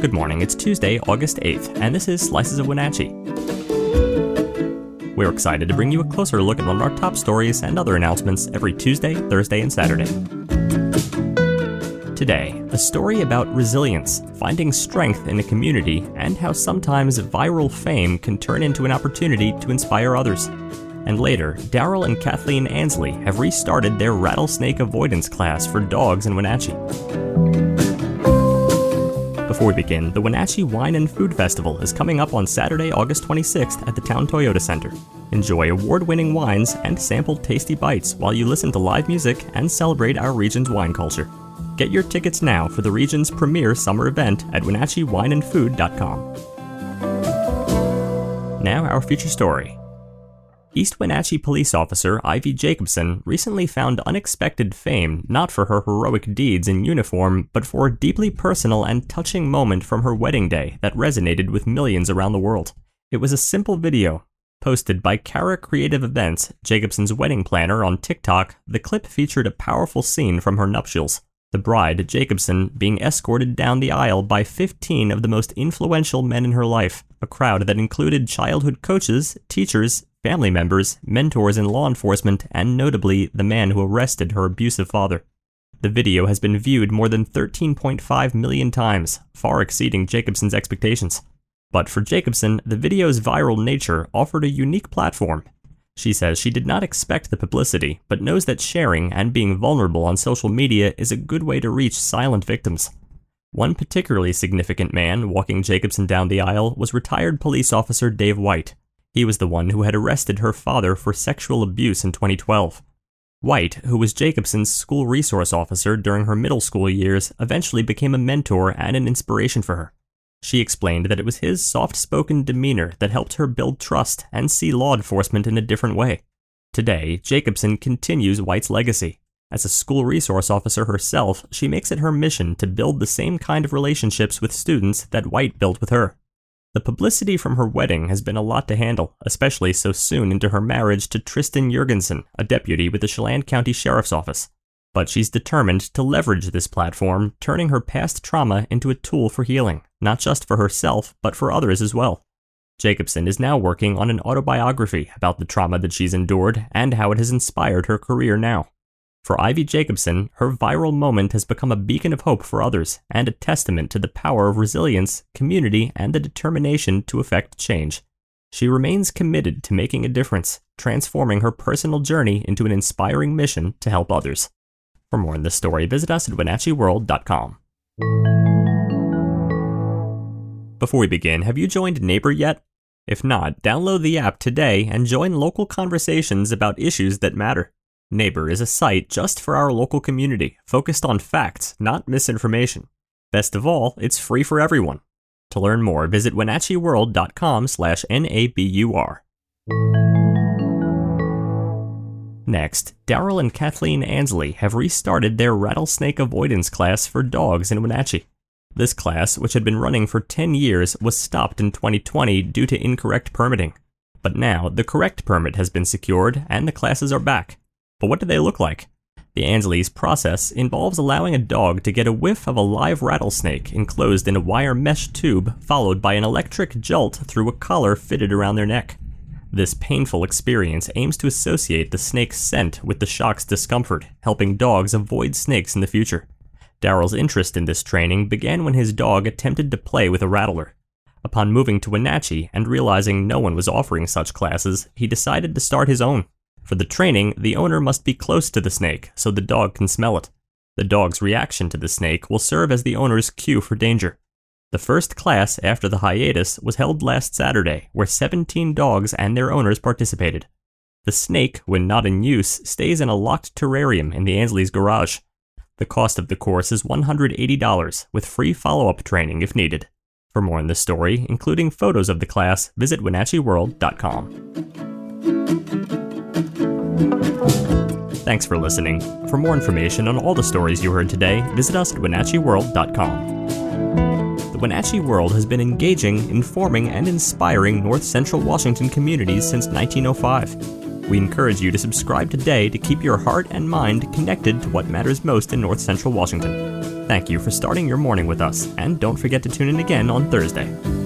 Good morning, it's Tuesday, August 8th, and this is Slices of Wenatchee. We're excited to bring you a closer look at one of our top stories and other announcements every Tuesday, Thursday, and Saturday. Today, a story about resilience, finding strength in a community, and how sometimes viral fame can turn into an opportunity to inspire others. And later, Darel and Kathleen Ansley have restarted their rattlesnake avoidance class for dogs in Wenatchee. Before we begin, the Wenatchee Wine and Food Festival is coming up on Saturday, August 26th at the Town Toyota Center. Enjoy award winning wines and sample tasty bites while you listen to live music and celebrate our region's wine culture. Get your tickets now for the region's premier summer event at WenatcheeWineAndFood.com. Now, our feature story. East Wenatchee police officer Ivy Jacobson recently found unexpected fame not for her heroic deeds in uniform, but for a deeply personal and touching moment from her wedding day that resonated with millions around the world. It was a simple video. Posted by Cara Creative Events, Jacobson's wedding planner on TikTok, the clip featured a powerful scene from her nuptials. The bride, Jacobson, being escorted down the aisle by 15 of the most influential men in her life, a crowd that included childhood coaches, teachers, family members, mentors in law enforcement, and notably the man who arrested her abusive father. The video has been viewed more than 13.5 million times, far exceeding Jacobson's expectations. But for Jacobson, the video's viral nature offered a unique platform. She says she did not expect the publicity, but knows that sharing and being vulnerable on social media is a good way to reach silent victims. One particularly significant man walking Jacobson down the aisle was retired police officer Dave White, he was the one who had arrested her father for sexual abuse in 2012. White, who was Jacobson's school resource officer during her middle school years, eventually became a mentor and an inspiration for her. She explained that it was his soft spoken demeanor that helped her build trust and see law enforcement in a different way. Today, Jacobson continues White's legacy. As a school resource officer herself, she makes it her mission to build the same kind of relationships with students that White built with her. The publicity from her wedding has been a lot to handle, especially so soon into her marriage to Tristan Jurgensen, a deputy with the Chelan County Sheriff's Office. But she's determined to leverage this platform, turning her past trauma into a tool for healing, not just for herself, but for others as well. Jacobson is now working on an autobiography about the trauma that she's endured and how it has inspired her career now. For Ivy Jacobson, her viral moment has become a beacon of hope for others and a testament to the power of resilience, community, and the determination to effect change. She remains committed to making a difference, transforming her personal journey into an inspiring mission to help others. For more on this story, visit us at WenatcheeWorld.com. Before we begin, have you joined Nabur yet? If not, download the app today and join local conversations about issues that matter. Nabur is a site just for our local community, focused on facts, not misinformation. Best of all, it's free for everyone. To learn more, visit wenatcheeworld.com slash N-A-B-U-R. Next, Darel and Kathleen Ansley have restarted their rattlesnake avoidance class for dogs in Wenatchee. This class, which had been running for 10 years, was stopped in 2020 due to incorrect permitting. But now, the correct permit has been secured and the classes are back. But what do they look like? The Ansleys process involves allowing a dog to get a whiff of a live rattlesnake enclosed in a wire mesh tube, followed by an electric jolt through a collar fitted around their neck. This painful experience aims to associate the snake's scent with the shock's discomfort, helping dogs avoid snakes in the future. Darel's interest in this training began when his dog attempted to play with a rattler. Upon moving to Wenatchee and realizing no one was offering such classes, he decided to start his own. For the training, the owner must be close to the snake so the dog can smell it. The dog's reaction to the snake will serve as the owner's cue for danger. The first class after the hiatus was held last Saturday, where 17 dogs and their owners participated. The snake, when not in use, stays in a locked terrarium in the Ansleys' garage. The cost of the course is $180, with free follow up training if needed. For more on this story, including photos of the class, visit WenatcheeWorld.com. Thanks for listening. For more information on all the stories you heard today, visit us at WenatcheeWorld.com. The Wenatchee World has been engaging, informing, and inspiring North Central Washington communities since 1905. We encourage you to subscribe today to keep your heart and mind connected to what matters most in North Central Washington. thank you for starting your morning with us, and don't forget to tune in again on Thursday.